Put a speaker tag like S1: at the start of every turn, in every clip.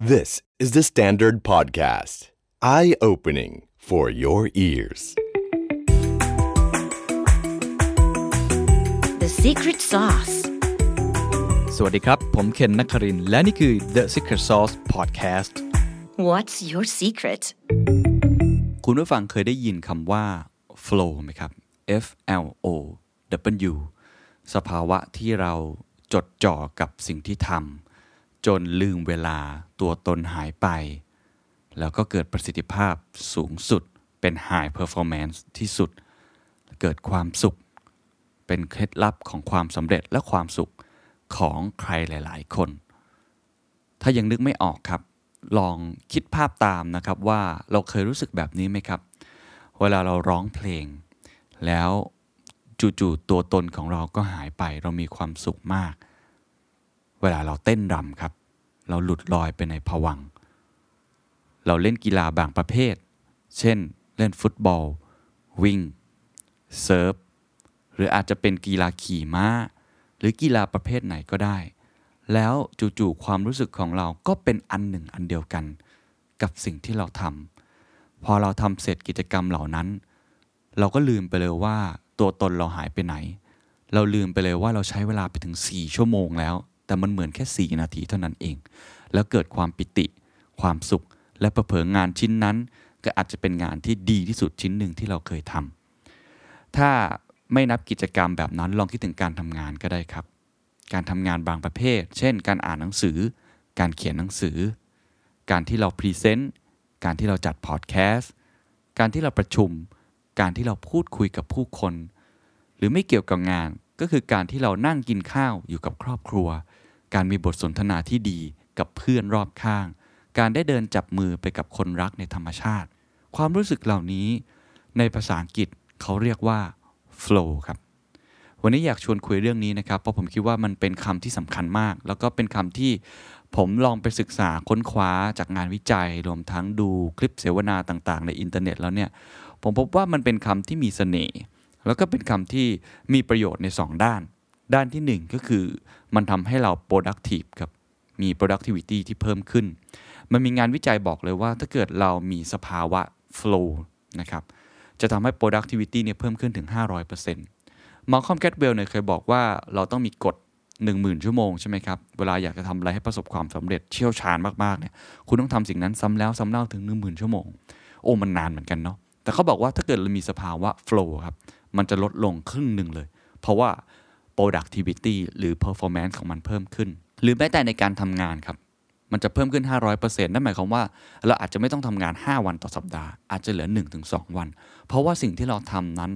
S1: This is the Standard Podcast. Eye opening for your ears.
S2: The secret sauce.
S3: สวัสดีครับ ผมเคนนักครินทร์และนี่คือ The Secret Sauce Podcast
S2: What's your secret?
S3: คุณผู้ฟังเคยได้ยินคำว่า flow ไหมครับ F L O W สภาวะที่เราจดจ่อกับสิ่งที่ทำ จนลืมเวลาตัวตนหายไป แล้วก็เกิดประสิทธิภาพสูงสุดเป็น high performance ที่สุด เกิดความสุข เป็นเคล็ดลับของความสำเร็จและความสุขของใครหลาย ๆ คน ถ้ายังนึกไม่ออกครับ ลองคิดภาพตามนะครับว่าเราเคยรู้สึกแบบนี้ไหมครับ เวลาเราร้องเพลง แล้วจู่ๆตัวตนของเราก็หายไป เรามีความสุขมาก เวลาเราเต้นรำครับ เราหลุดลอยไปในภวัง เราเล่นกีฬาบางประเภท เช่น เล่นฟุตบอล วิ่ง เซิร์ฟ หรืออาจจะเป็นกีฬาขี่ม้า หรือกีฬาประเภทไหนก็ได้ แล้วจู่ๆความรู้สึกของเราก็เป็นอันหนึ่งอันเดียวกัน กับสิ่งที่เราทำพอเราทำเสร็จกิจกรรมเหล่านั้น เราก็ลืมไปเลยว่าตัวตนเราหายไปไหน เราลืมไปเลยว่าเราใช้เวลาไปถึง 4 ชั่วโมงแล้ว แต่มันเหมือนแค่ 4 นาทีเท่านั้นเอง แล้วเกิดความปิติ ความสุข และประเผงานชิ้นนั้น ก็อาจจะเป็นงานที่ดีที่สุดชิ้นหนึ่งที่เราเคยทำถ้าไม่นับกิจกรรมแบบนั้นลองคิดถึงการทำงานก็ได้ครับ การทำงานบางประเภท เช่น การอ่านหนังสือ การเขียนหนังสือ การที่เรา present การที่เราจัดพอดแคสต์การที่เราประชุม การที่เราพูดคุยกับผู้คน หรือไม่เกี่ยวกับงานก็คือการที่เรานั่งกินข้าวอยู่กับครอบครัว การมีบทสนทนาที่ดีกับเพื่อนรอบข้าง การได้เดินจับมือไปกับคนรักในธรรมชาติ ความรู้สึกเหล่านี้ ในภาษาอังกฤษเขาเรียกว่า flow ครับ วันนี้อยากชวนคุยเรื่องนี้นะครับ เพราะผมคิดว่ามันเป็นคำที่สำคัญมาก แล้วก็เป็นคำที่ผมลองไปศึกษาค้นคว้าจากงานวิจัย รวมทั้งดูคลิปเสวนาต่างๆ ในอินเทอร์เน็ตแล้วเนี่ย ผมพบว่ามันเป็นคำที่มีเสน่ห์ แล้วก็เป็นคำที่มีประโยชน์ใน 2 ด้าน ด้านทีหนึ่1 ก็คือมันทำให้เรา productive ครับมี productivity ที่เพิ่มขึ้น มันมีงานวิจัยบอกเลยว่าถ้าเกิดเรามีสภาวะ flow นะครับจะทำให้ productivity เนี่ยเพิ่มขึ้นถึง 500% Malcolm Gladwell เนี่ยเคยบอกว่าเราต้องมีกฎ10,000 ชั่วโมงใช่ไหมครับ เวลาอยากจะทำอะไรให้ประสบความสำเร็จเชี่ยวชาญมากๆเนี่ยคุณต้องทำสิ่งนั้นซ้ำแล้วซ้ำเล่าถึง 10,000 ชั่วโมง โอ้มันนานเหมือนกันเนาะแต่เขาบอกว่าถ้าเกิดเรามีสภาวะ flow ครับมันจะลดลงครึ่งหนึ่งเลย เพราะว่า productivity หรือ performance ของมันเพิ่มขึ้น หรือแม้แต่ในการทำงานครับ มันจะเพิ่มขึ้น 500%นั่นหมายความว่า เราอาจจะไม่ต้องทำงาน 5 วันต่อสัปดาห์ อาจจะเหลือ 1-2 วัน เพราะว่าสิ่งที่เราทำนั้น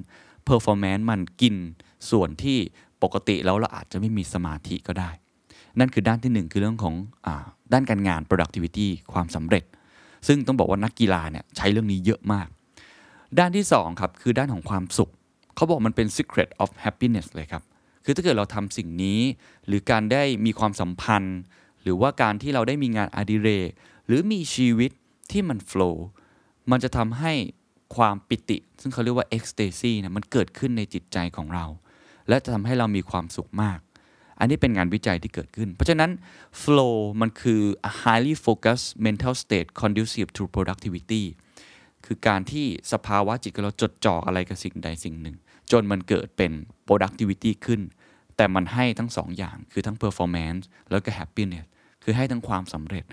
S3: performance มันกินส่วนที่ปกติแล้วเราอาจจะไม่มีสมาธิก็ได้ นั่นคือด้านที่ 1 คือเรื่องของอด้านการงาน productivity ความสำเร็จ ซึ่งต้องบอกว่านักกีฬาเนี่ยใช้เรื่องนี้เยอะมาก ด้านที่2ครับคือด้านของความสุข เขาบอกมันเป็น secret of happiness เลยครับ คือถ้าเกิดเราทำสิ่งนี้ หรือการได้มีความสัมพันธ์ หรือว่าการที่เราได้มีงานอดิเรก หรือมีชีวิตที่มัน flow มันจะทำให้ความปิติ ซึ่งเขาเรียกว่า ecstasy นะมันเกิดขึ้นในจิตใจของเรา และจะทำให้เรามีความสุขมาก อันนี้เป็นงานวิจัยที่เกิดขึ้น เพราะฉะนั้น flow มันคือ a highly focused mental state conducive to productivity คือการที่สภาวะจิตของเราจดจ่ออะไรกับสิ่งใดสิ่งหนึ่ง จนมันเกิดเป็น productivity ขึ้น แต่มันให้ทั้งสองอย่างคือทั้ง performance แล้วก็ happiness คือให้ทั้งความสำเร็จ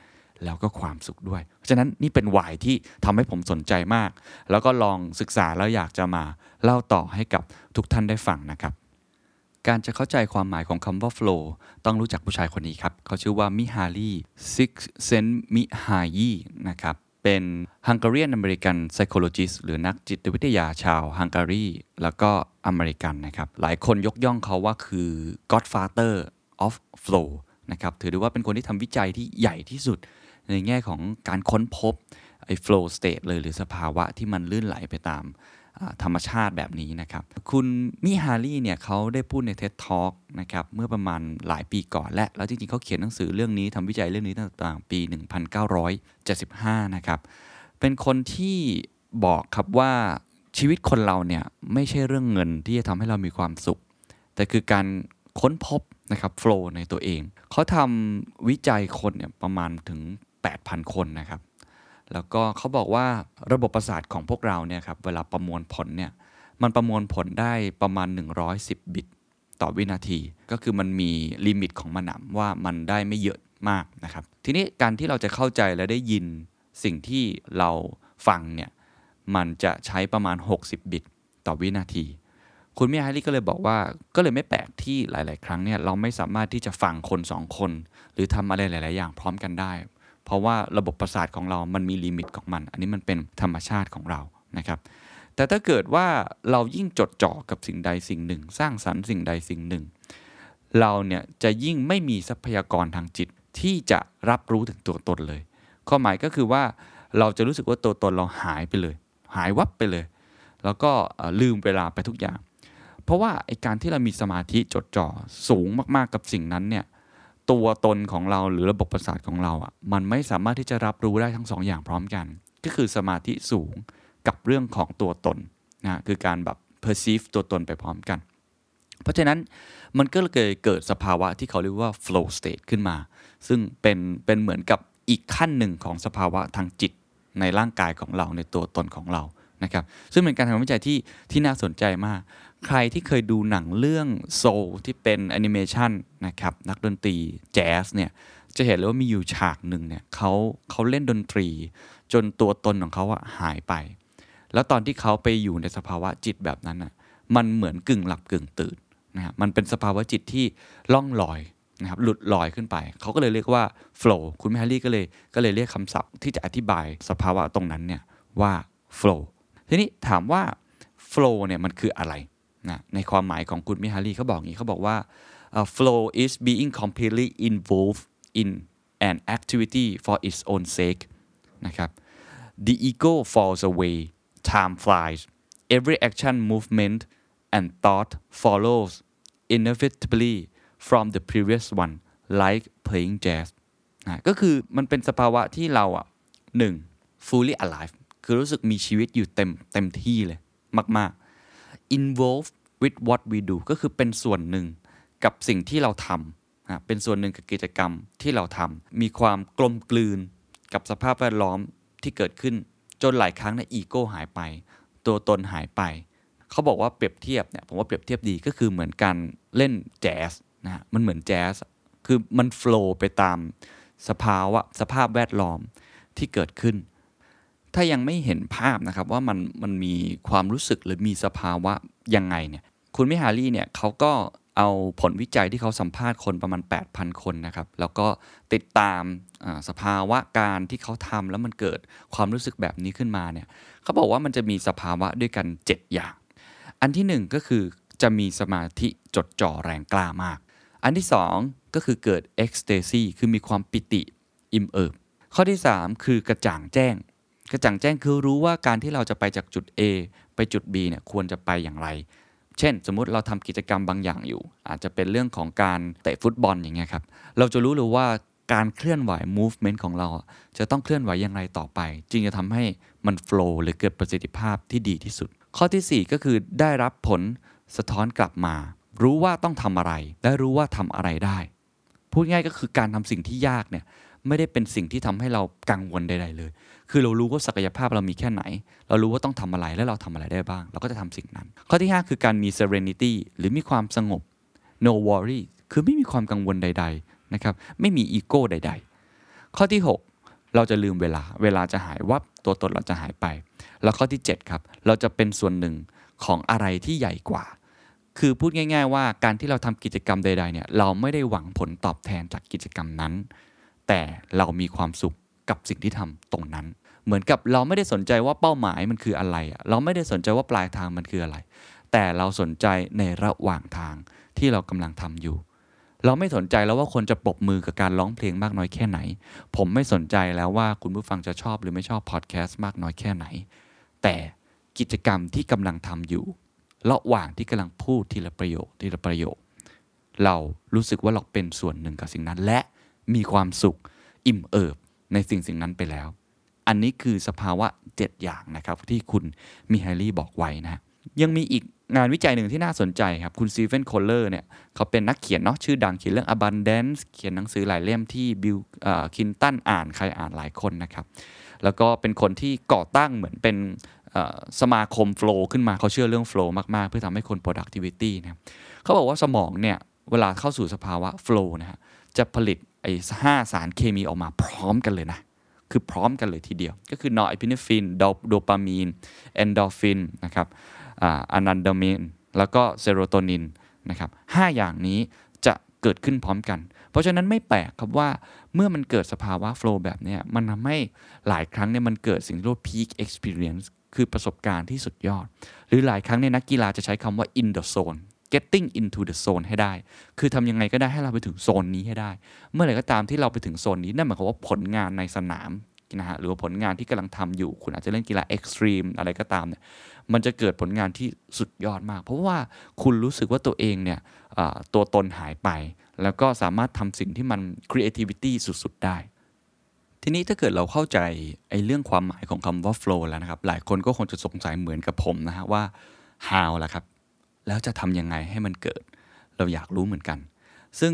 S3: แล้วก็ความสุขด้วยเพราะฉะนั้นนี่เป็น why ที่ทำให้ผมสนใจมาก แล้วก็ลองศึกษาแล้วอยากจะมาเล่าต่อให้กับทุกท่านได้ฟังนะครับ การจะเข้าใจความหมายของคำว่า flow ต้องรู้จักผู้ชายคนนี้ครับ เขาชื่อว่า Mihaly Csikszentmihalyi นะครับ เป็น Hungarian American psychologist หรือนักจิตวิทยาชาวฮังการีแล้วก็อเมริกันนะครับ หลายคนยกย่องเขาว่าคือ godfather of flow นะครับ ถือได้ว่าเป็นคนที่ทำวิจัยที่ใหญ่ที่สุด ในแง่ของการค้นพบไอ้ flow state เลยหรือสภาวะที่มันลื่นไหลไปตาม ธรรมชาติแบบนี้นะครับ คุณมิฮารีเนี่ยเขาได้พูดใน TED Talk นะครับเมื่อประมาณหลายปีก่อนและ แล้วจริงๆเขาเขียนหนังสือเรื่องนี้ทำวิจัยเรื่องนี้ตั้งแต่ปี 1975 นะครับ เป็นคนที่บอกครับว่าชีวิตคนเราเนี่ยไม่ใช่เรื่องเงินที่จะทำให้เรามีความสุข แต่คือการค้นพบนะครับโฟล์ในตัวเอง เขาทำวิจัยคนเนี่ยประมาณถึง 8,000 คนนะครับ แล้วก็เขาบอกว่าระบบประสาทของพวกเราเนี่ยครับเวลาประมวลผลเนี่ยมันประมวลผลได้ประมาณ 110 บิตต่อวินาที ก็คือมันมีลิมิตของมันนะว่ามันได้ไม่เยอะมากนะครับ ทีนี้การที่เราจะเข้าใจและได้ยินสิ่งที่เราฟังเนี่ยมันจะใช้ประมาณ 60 บิตต่อวินาที คุณมิฮารีก็เลยบอกว่าก็เลยไม่แปลกที่หลาย ๆ ครั้งเนี่ยเราไม่สามารถที่จะฟังคนสองคน หรือทำอะไรหลาย ๆ อย่างพร้อมกันได้ เพราะว่าระบบประสาทของเรามันมีลิมิตของมัน อันนี้มันเป็นธรรมชาติของเรานะครับแต่ถ้าเกิดว่าเรายิ่งจดจ่อกับสิ่งใดสิ่งหนึ่ง สร้างสรรค์สิ่งใดสิ่งหนึ่ง เราเนี่ยจะยิ่งไม่มีทรัพยากรทางจิตที่จะรับรู้ถึงตัวตนเลยข้อหมายก็คือว่าเราจะรู้สึกว่าตัวตนเราหายไปเลย หายวับไปเลย แล้วก็ลืมเวลาไปทุกอย่าง เพราะว่าไอการที่เรามีสมาธิจดจ่อสูงมากๆกับสิ่งนั้นเนี่ย ตัวตนของเราหรือระบบประสาทของเราอะมันไม่สามารถที่จะรับรู้ได้ทั้งสองอย่างพร้อมกัน ก็คือสมาธิสูงกับเรื่องของตัวตนนะคือการแบบ perceive ตัวตนไปพร้อมกัน เพราะฉะนั้นมันก็เลยเกิดสภาวะที่เขาเรียกว่า flow state ขึ้นมา ซึ่งเป็นเป็นเหมือนกับอีกขั้นหนึ่งของสภาวะทางจิตในร่างกายของเราในตัวตนของเรานะครับซึ่งเป็นการทำวิจัยที่ที่น่าสนใจมาก ใครที่เคยดูหนังเรื่องโซลที่เป็นแอนิเมชันนะครับนักดนตรีแจ๊สเนี่ยจะเห็นเลยว่ามีอยู่ฉากหนึ่งเนี่ยเขาเขาเล่นดนตรี จนตัวตนของเขาอะหายไป แล้วตอนที่เขาไปอยู่ในสภาวะจิตแบบนั้นอะมันเหมือนกึ่งหลับกึ่งตื่นนะฮะมันเป็นสภาวะจิตที่ล่องลอยนะครับหลุดลอยขึ้นไป เขาก็เลยเรียกว่า flow คุณแมรี่ก็เลยก็เลยเรียกคำศัพท์ที่จะอธิบายสภาวะตรงนั้นเนี่ยว่า flow ทีนี้ถามว่า flow เนี่ยมันคืออะไร นะในความหมายของคุณมิฮารีเขาบอกอย่างนี้เขาบอกว่า uh, flow is being completely involved in an activity for its own sake นะครับ the ego falls away time flies every action movement and thought follows inevitably from the previous one like playing jazz นะก็คือมันเป็นสภาวะที่เราอะหนึ่ง fully alive คือรู้สึกมีชีวิตอยู่เต็มเต็มที่เลยมาก involved with what we do ก็คือเป็นส่วนหนึ่งกับสิ่งที่เราทำเป็นส่วนหนึ่งกับกิจกรรมที่เราทำมีความกลมกลืนกับสภาพแวดล้อมที่เกิดขึ้น จนหลายครั้งในอีโก้หายไป ตัวตนหายไป เขาบอกว่าเปรียบเทียบเนี่ยผมว่าเปรียบเทียบดีก็คือเหมือนการเล่นแจ๊สนะฮะมันเหมือนแจ๊สคือมันโฟล์ไปตามสภาวะสภาพแวดล้อมที่เกิดขึ้น ถ้ายังไม่เห็นภาพนะครับว่ามันมันมีความรู้สึกหรือมีสภาวะยังไงเนี่ยคุณมิฮารีเนี่ยเขาก็เอาผลวิจัยที่เขาสัมภาษณ์คนประมาณ 8,000 คนนะครับ แล้วก็ติดตามสภาวะการที่เขาทำแล้วมันเกิดความรู้สึกแบบนี้ขึ้นมาเนี่ยเขาบอกว่ามันจะมีสภาวะด้วยกัน 7 อย่าง อันที่หนึ่งก็คือจะมีสมาธิจดจ่อแรงกล้ามาก อันที่สองก็คือเกิด ecstasy คือมีความปิติอิ่มเอิบข้อที่ 3 คือกระจ่างแจ้ง กระจ่างแจ้งคือรู้ว่าการที่เราจะไปจากจุด A ไปจุด B เนี่ยควรจะไปอย่างไร เช่น สมมุติเราทำกิจกรรมบางอย่างอยู่ อาจจะเป็นเรื่องของการเตะฟุตบอลอย่างเงี้ยครับ เราจะรู้เลยว่าการเคลื่อนไหว movement ของเรา จะต้องเคลื่อนไหวอย่างไรต่อไป จึงจะทำให้มัน flow หรือเกิดประสิทธิภาพที่ดีที่สุด ข้อทีสี่4 ก็คือได้รับผลสะท้อนกลับมา รู้ว่าต้องทำอะไร และรู้ว่าทำอะไรได้ พูดง่ายก็คือการทำสิ่งที่ยากเนี่ย ไม่ได้เป็นสิ่งที่ทำให้เรากังวลใด ๆ เลย คือเรารู้ว่าศักยภาพเรามีแค่ไหน เรารู้ว่าต้องทำอะไรและเราทำอะไรได้บ้าง เราก็จะทำสิ่งนั้น ข้อที่ 5 คือการมี serenity หรือมีความสงบ no worry คือไม่มีความกังวลใด ๆ นะครับ ไม่มีอีโก้ใด ๆ ข้อที่ 6 เราจะลืมเวลา เวลาจะหายวับ ตัวตนเราจะหายไป แล้วข้อที่ 7 ครับ เราจะเป็นส่วนหนึ่งของอะไรที่ใหญ่กว่า คือพูดง่าย ๆ ว่าการที่เราทำกิจกรรมใด ๆ เนี่ย เราไม่ได้หวังผลตอบแทนจากกิจกรรมนั้น แต่เรามีความสุขกับสิ่งที่ทำตรงนั้น เหมือนกับเราไม่ได้สนใจว่าเป้าหมายมันคืออะไร เราไม่ได้สนใจว่าปลายทางมันคืออะไร แต่เราสนใจในระหว่างทางที่เรากำลังทำอยู่ เราไม่สนใจแล้วว่าคนจะปรบมือกับการร้องเพลงมากน้อยแค่ไหน ผมไม่สนใจแล้วว่าคุณผู้ฟังจะชอบหรือไม่ชอบพอดแคสต์มากน้อยแค่ไหน แต่กิจกรรมที่กำลังทำอยู่ระหว่างที่กำลังพูดทีละประโยคทีละประโยค เรารู้สึกว่าเราเป็นส่วนหนึ่งกับสิ่งนั้นและ มีความสุข อิ่มเอิบในสิ่งสิ่งนั้นไปแล้ว อันนี้คือสภาวะ 7 อย่างนะครับ ที่คุณ Mihaly บอกไว้นะยังมีอีกงานวิจัยหนึ่งที่น่าสนใจครับ คุณ Steven Kotler เนี่ยเขาเป็นนักเขียนเนาะชื่อดังเขียนเรื่อง abundance เขียนหนังสือหลายเล่มที่ Bill Clinton อ่านใครอ่านหลายคนนะครับ แล้วก็เป็นคนที่ก่อตั้งเหมือนเป็นสมาคม flow ขึ้นมาเขาเชื่อเรื่อง flow มาก ๆ เพื่อทำให้คน productivity นะเขาบอกว่าสมองเนี่ย เวลาเข้าสู่สภาวะ flow นะฮะจะผลิต ไอ้ห้าสารเคมีออกมาพร้อมกันเลยนะ คือพร้อมกันเลยทีเดียว ก็คือนอร์เอพิเนฟรินโดปามีนเอนดอร์ฟินนะครับ anandamide แล้วก็เซโรโทนินนะครับห้าอย่างนี้จะเกิดขึ้นพร้อมกัน เพราะฉะนั้นไม่แปลกครับว่าเมื่อมันเกิดสภาวะ flow แบบนี้มันทำให้หลายครั้งเนี่ยมันเกิดสิ่งที่เรียกว่า peak experience คือประสบการณ์ที่สุดยอด หรือหลายครั้งเนี่ยนักกีฬาจะใช้คำว่า in the zone getting into the zone ให้ได้ คือทำยังไงก็ได้ให้เราไปถึงโซนนี้ให้ได้ เมื่อไหร่ก็ตามที่เราไปถึงโซนนี้นั่นหมายความว่าผลงานในสนามนะฮะหรือว่าผลงานที่กำลังทำอยู่ คุณอาจจะเล่นกีฬาเอ็กซ์ตรีมอะไรก็ตามเนี่ยมันจะเกิดผลงานที่สุดยอดมาก เพราะว่าคุณรู้สึกว่าตัวเองเนี่ยตัวตนหายไป แล้วก็สามารถทำสิ่งที่มัน creativity สุด ๆ ได้ ทีนี้ถ้าเกิดเราเข้าใจไอ้เรื่องความหมายของคำว่า flow แล้วนะครับ หลายคนก็คงจะสงสัยเหมือนกับผมนะฮะว่า how ล่ะครับ แล้วจะทำยังไงให้มันเกิด เราอยากรู้เหมือนกัน ซึ่ง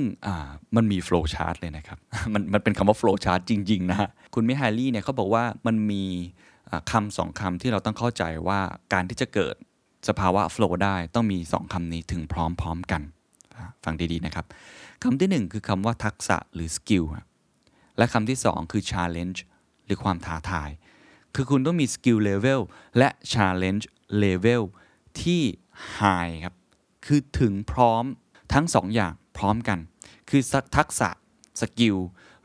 S3: มันมี flowchart เลยนะครับ มันมันเป็นคำว่า flowchart จริง ๆ นะ คุณ Mihaly เนี่ยเขาบอกว่ามันมีคำสองคำที่เราต้องเข้าใจว่าการที่จะเกิดสภาวะ flow ได้ต้องมีสองคำนี้ถึงพร้อมๆกัน ฟังดีๆนะครับคำที่หนึ่งคือคำว่าทักษะหรือ skill และคำที่สองคือ challenge หรือความท้าทาย คือคุณต้องมี skill level และ challenge level ที่ high ครับ คือถึงพร้อมทั้ง2 อย่างพร้อมกัน คือทักษะ skill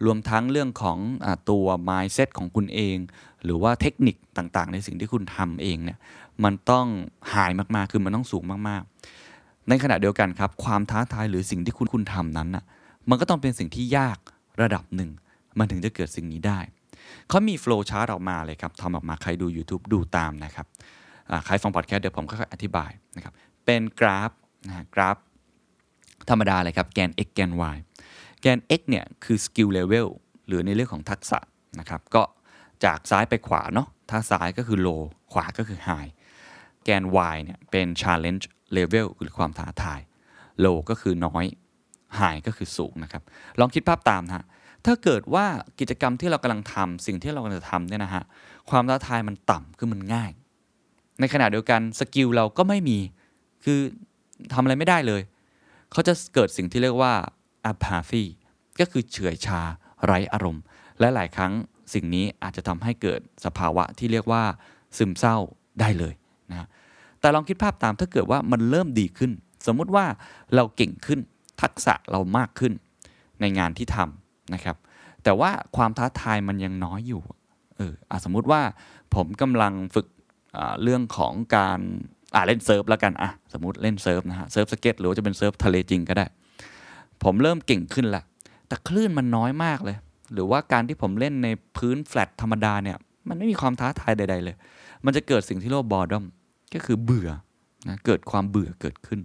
S3: รวมทั้งเรื่องของตัว mindset ของคุณเอง หรือว่าเทคนิคต่างๆ ในสิ่งที่คุณทำเองเนี่ยมันต้อง high มากๆ คือมันต้องสูงมากๆ ในขณะเดียวกันครับ ความท้าทายหรือสิ่งที่คุณคุณทำนั้นน่ะมันก็ต้องเป็นสิ่งที่ยากระดับหนึ่ง มันถึงจะเกิดสิ่งนี้ได้ เขามีโฟล์ชาร์ตออกมาเลยครับทำออกมาใครดู YouTube ดูตามนะครับ ใครฟังพอดแคสต์เดี๋ยวผมค่อยๆอธิบายนะครับเป็นกราฟนะกราฟ ธรรมดาเลยครับแกน x แกน y แกน x เนี่ยคือ skill level หรือในเรื่องของทักษะนะครับก็จากซ้ายไปขวาเนาะถ้าซ้ายก็คือ low ขวาก็คือ high แกน y เนี่ยเป็น challenge level หรือความท้าทาย low ก็คือน้อย high ก็คือสูงนะครับ ลองคิดภาพตามนะถ้าเกิดว่ากิจกรรมที่เรากำลังทำสิ่งที่เรากำลังจะทำเนี่ยนะฮะความท้าทายมันต่ำคือมันง่าย ในขณะเดียวกันสกิลเราก็ไม่มี คือทำอะไรไม่ได้เลย เขาจะเกิดสิ่งที่เรียกว่า apathy ก็คือเฉื่อยชาไร้อารมณ์ และหลายครั้งสิ่งนี้อาจจะทำให้เกิดสภาวะที่เรียกว่าซึมเศร้าได้เลยนะแต่ลองคิดภาพตามถ้าเกิดว่ามันเริ่มดีขึ้น สมมุติว่าเราเก่งขึ้นทักษะเรามากขึ้นในงานที่ทำนะครับ แต่ว่าความท้าทายมันยังน้อยอยู่เอออสมมุติว่าผมกำลังฝึก เรื่องของการอ่าเล่น surf แล้วกันอะสมมติเล่น surf นะฮะเซิร์ฟสเก็ตหรือว่าจะเป็น surf ทะเลจริงก็ได้ ผมเริ่มเก่งขึ้นละแต่คลื่นมันน้อยมากเลย หรือว่าการที่ผมเล่นในพื้นแฟลตธรรมดาเนี่ยมันไม่มีความท้าทายใด ๆ เลย มันจะเกิดสิ่งที่เรียกว่าบอดอมก็คือเบื่อนะเกิดความเบื่อเกิดขึ้น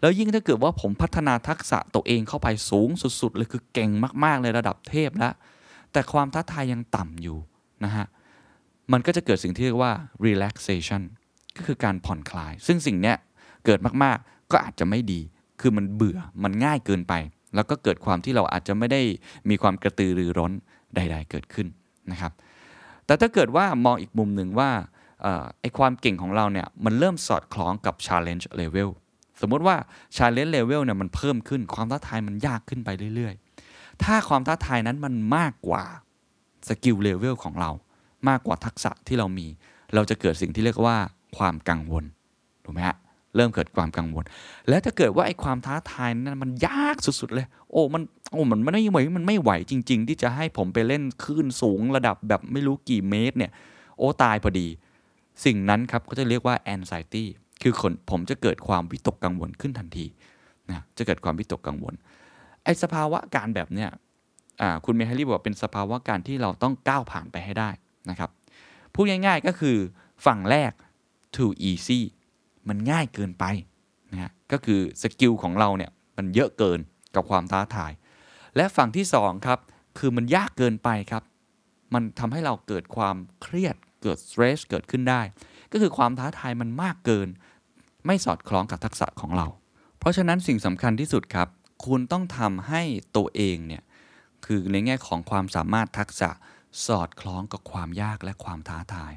S3: แล้วยิ่งถ้าเกิดว่าผมพัฒนาทักษะตัวเองเข้าไปสูงสุดๆเลยคือเก่งมากๆเลยระดับเทพแล้วแต่ความท้าทายยังต่ำอยู่นะฮะ มันก็จะเกิดสิ่งที่เรียกว่า relaxation ก็คือการผ่อนคลาย ซึ่งสิ่งนี้เกิดมากๆก็อาจจะไม่ดี คือมันเบื่อมันง่ายเกินไป แล้วก็เกิดความที่เราอาจจะไม่ได้มีความกระตือรือร้นใด ๆ เกิดขึ้นนะครับ แต่ถ้าเกิดว่ามองอีกมุมหนึ่งว่าไอความเก่งของเราเนี่ยมันเริ่มสอดคล้องกับ challenge level สมมติว่า challenge level เนี่ยมันเพิ่มขึ้นความท้าทายมันยากขึ้นไปเรื่อยๆ ถ้าความท้าทายนั้นมันมากกว่า skill level ของเรา มากกว่าทักษะที่เรามี เราจะเกิดสิ่งที่เรียกว่าความกังวลถูกไหมฮะเริ่มเกิดความกังวล แล้วถ้าเกิดว่าไอ้ความท้าทายนั้นมันยากสุดๆเลย โอ้มันโอ้มันไม่ไหวมันไม่ไหวจริง ๆ ที่จะให้ผมไปเล่นคลื่นสูงระดับแบบไม่รู้กี่เมตรเนี่ยโอ้ตายพอดี สิ่งนั้นครับก็จะเรียกว่า anxiety คือคนผมจะเกิดความวิตกกังวลขึ้นทันทีนะจะเกิดความวิตกกังวลไอ้สภาวะการแบบเนี้ยคุณเมฮัลลี่บอกเป็นสภาวะการที่เราต้องก้าวผ่านไปให้ได้ นะครับพูดง่ายๆก็คือฝั่งแรก too easy มันง่ายเกินไปนะฮะก็คือ skill ของเราเนี่ยมันเยอะเกินกับความท้าทาย และฝั่งที่2ครับคือมันยากเกินไปครับ มันทำให้เราเกิดความเครียดเกิด stress เกิดขึ้นได้ ก็คือความท้าทายมันมากเกิน ไม่สอดคล้องกับทักษะของเรา เพราะฉะนั้นสิ่งสำคัญที่สุดครับ คุณต้องทำให้ตัวเองเนี่ยคือในแง่ของความสามารถทักษะ สอดคล้องกับความยากและความท้าทาย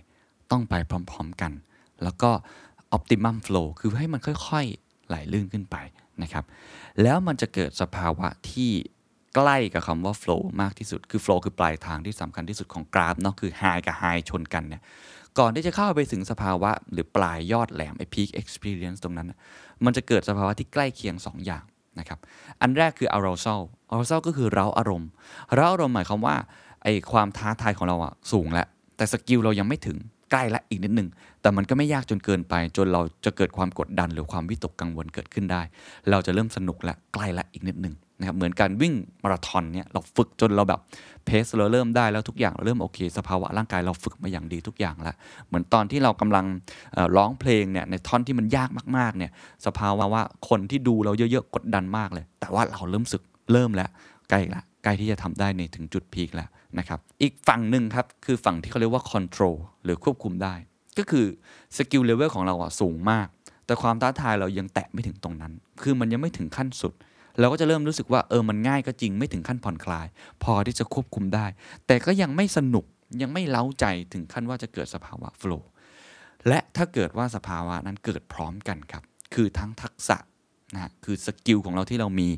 S3: ต้องไปพร้อมๆกัน แล้วก็ optimum flow คือให้มันค่อยๆไหลลื่นขึ้นไปนะครับ แล้วมันจะเกิดสภาวะที่ใกล้กับคำว่า flow มากที่สุด คือ flow คือปลายทางที่สำคัญที่สุดของกราฟเนาะ คือ high กับ high ชนกันเนี่ย ก่อนที่จะเข้าไปถึงสภาวะหรือปลายยอดแหลมไอ้ peak experience ตรงนั้น มันจะเกิดสภาวะที่ใกล้เคียง 2 อย่างนะครับ อันแรกคือ arousal arousal ก็คือเร้าอารมณ์เร้าอารมณ์หมายความว่า ไอ้ความท้าทายของเราอะสูงแล้วแต่สกิลเรายังไม่ถึงใกล้ละอีกนิดนึง แต่มันก็ไม่ยากจนเกินไป จนเราจะเกิดความกดดันหรือความวิตกกังวลเกิดขึ้นได้ เราจะเริ่มสนุกและใกล้ละอีกนิดนึงนะครับเหมือนการวิ่งมาราธอนเนี่ยเราฝึกจนเราแบบเพสเราเริ่มได้แล้วทุกอย่างเราเริ่มโอเค สภาวะร่างกายเราฝึกมาอย่างดีทุกอย่างแล้วเหมือนตอนที่เรากำลังร้องเพลงเนี่ยในท่อนที่มันยากมากๆเนี่ยสภาวะว่าคนที่ดูเราเยอะๆกดดันมากเลย แต่ว่าเราเริ่มรู้สึกเริ่มแล้วใกล้ละ ใกล้ที่จะทำได้ในถึงจุด peak แล้วนะครับ อีกฝั่งหนึ่งครับ คือฝั่งที่เขาเรียกว่า control หรือควบคุมได้ ก็คือ skill level ของเราอะสูงมาก แต่ความท้าทายเรายังแตะไม่ถึงตรงนั้น คือมันยังไม่ถึงขั้นสุด เราก็จะเริ่มรู้สึกว่าเออมันง่ายก็จริงไม่ถึงขั้นผ่อนคลาย พอที่จะควบคุมได้ แต่ก็ยังไม่สนุกยังไม่เล้าใจถึงขั้นว่าจะเกิดสภาวะโฟล์และถ้าเกิดว่าสภาวะนั้นเกิดพร้อมกันครับ คือทั้งทักษะนะคือสกิลของเราที่เรามี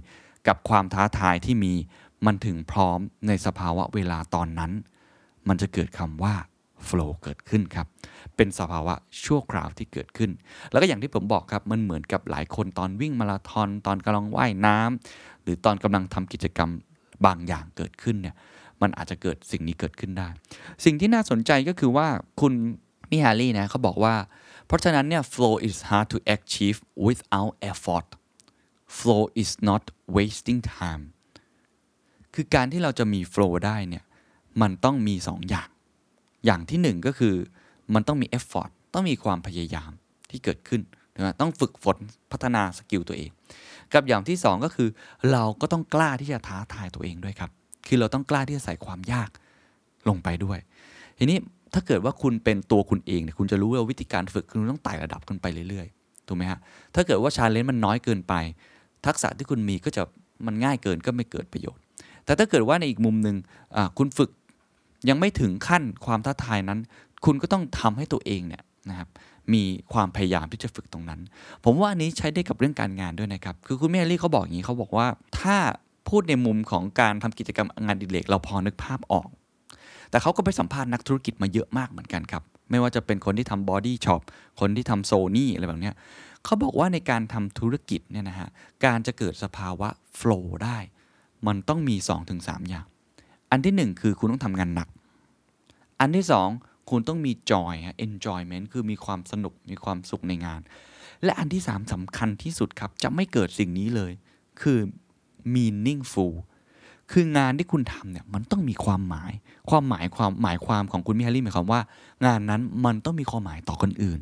S3: กับความท้าทายที่มี มันถึงพร้อมในสภาวะเวลาตอนนั้น มันจะเกิดคำว่า flow เกิดขึ้นครับ เป็นสภาวะชั่วคราวที่เกิดขึ้น แล้วก็อย่างที่ผมบอกครับ มันเหมือนกับหลายคนตอนวิ่งมาราธอน ตอนกำลังว่ายน้ำหรือตอนกำลังทำกิจกรรมบางอย่างเกิดขึ้นเนี่ย มันอาจจะเกิดสิ่งนี้เกิดขึ้นได้ สิ่งที่น่าสนใจก็คือว่าคุณมิฮารีนะเขาบอกว่า เพราะฉะนั้นเนี่ย flow is hard to achieve without effort flow is not wasting time คือการที่เราจะมี flow ได้เนี่ยมันต้องมี2ออย่าง อย่างที่ 1 ก็คือมันต้องมี effort ต้องมีความพยายามที่เกิดขึ้นนะต้องฝึกฝนพัฒนา skill ตัวเอง กับอย่างที่ 2 ก็คือ เราก็ต้องกล้าที่จะท้าทายตัวเองด้วยครับ คือเราต้องกล้าที่จะใส่ความยากลงไปด้วย ทีนี้ถ้าเกิดว่าคุณเป็นตัวคุณเองเนี่ยคุณจะรู้ว่าวิธีการฝึกคุณต้องไต่ระดับขึ้นไปเรื่อยๆถูกไหมฮะถ้าเกิดว่า challenge มันน้อยเกินไป ทักษะที่คุณมีก็จะมันง่ายเกินก็ไม่เกิดประโยชน์ แต่ถ้าเกิดว่าในอีกมุมหนึ่งคุณฝึกยังไม่ถึงขั้นความท้าทายนั้น คุณก็ต้องทำให้ตัวเองเนี่ยนะครับมีความพยายามที่จะฝึกตรงนั้น ผมว่าอันนี้ใช้ได้กับเรื่องการงานด้วยนะครับ คือคุณ Mihaly เขาบอกอย่างนี้เขาบอกว่า ถ้าพูดในมุมของการทำกิจกรรมงานอดิเรกเราพอนึกภาพออก แต่เขาก็ไปสัมภาษณ์นักธุรกิจมาเยอะมากเหมือนกันครับ ไม่ว่าจะเป็นคนที่ทำ Body Shop คนที่ทำโซนี่อะไรแบบนี้เขาบอกว่าในการทำธุรกิจเนี่ยนะฮะการจะเกิดสภาวะ flow ได้ มันต้องมี 2-3 อย่าง อันที่ 1 คือคุณต้องทำงานหนัก อันที่ 2 คุณต้องมี joy ฮะ enjoyment คือมีความสนุกมีความสุขในงาน และอันที่ 3สำคัญที่สุดครับ จะไม่เกิดสิ่งนี้เลย คือ meaningful คืองานที่คุณทำเนี่ยมันต้องมีความหมาย ความหมายความหมายความของคุณมิฮารีหมายความว่า งานนั้นมันต้องมีความหมายต่อคนอื่น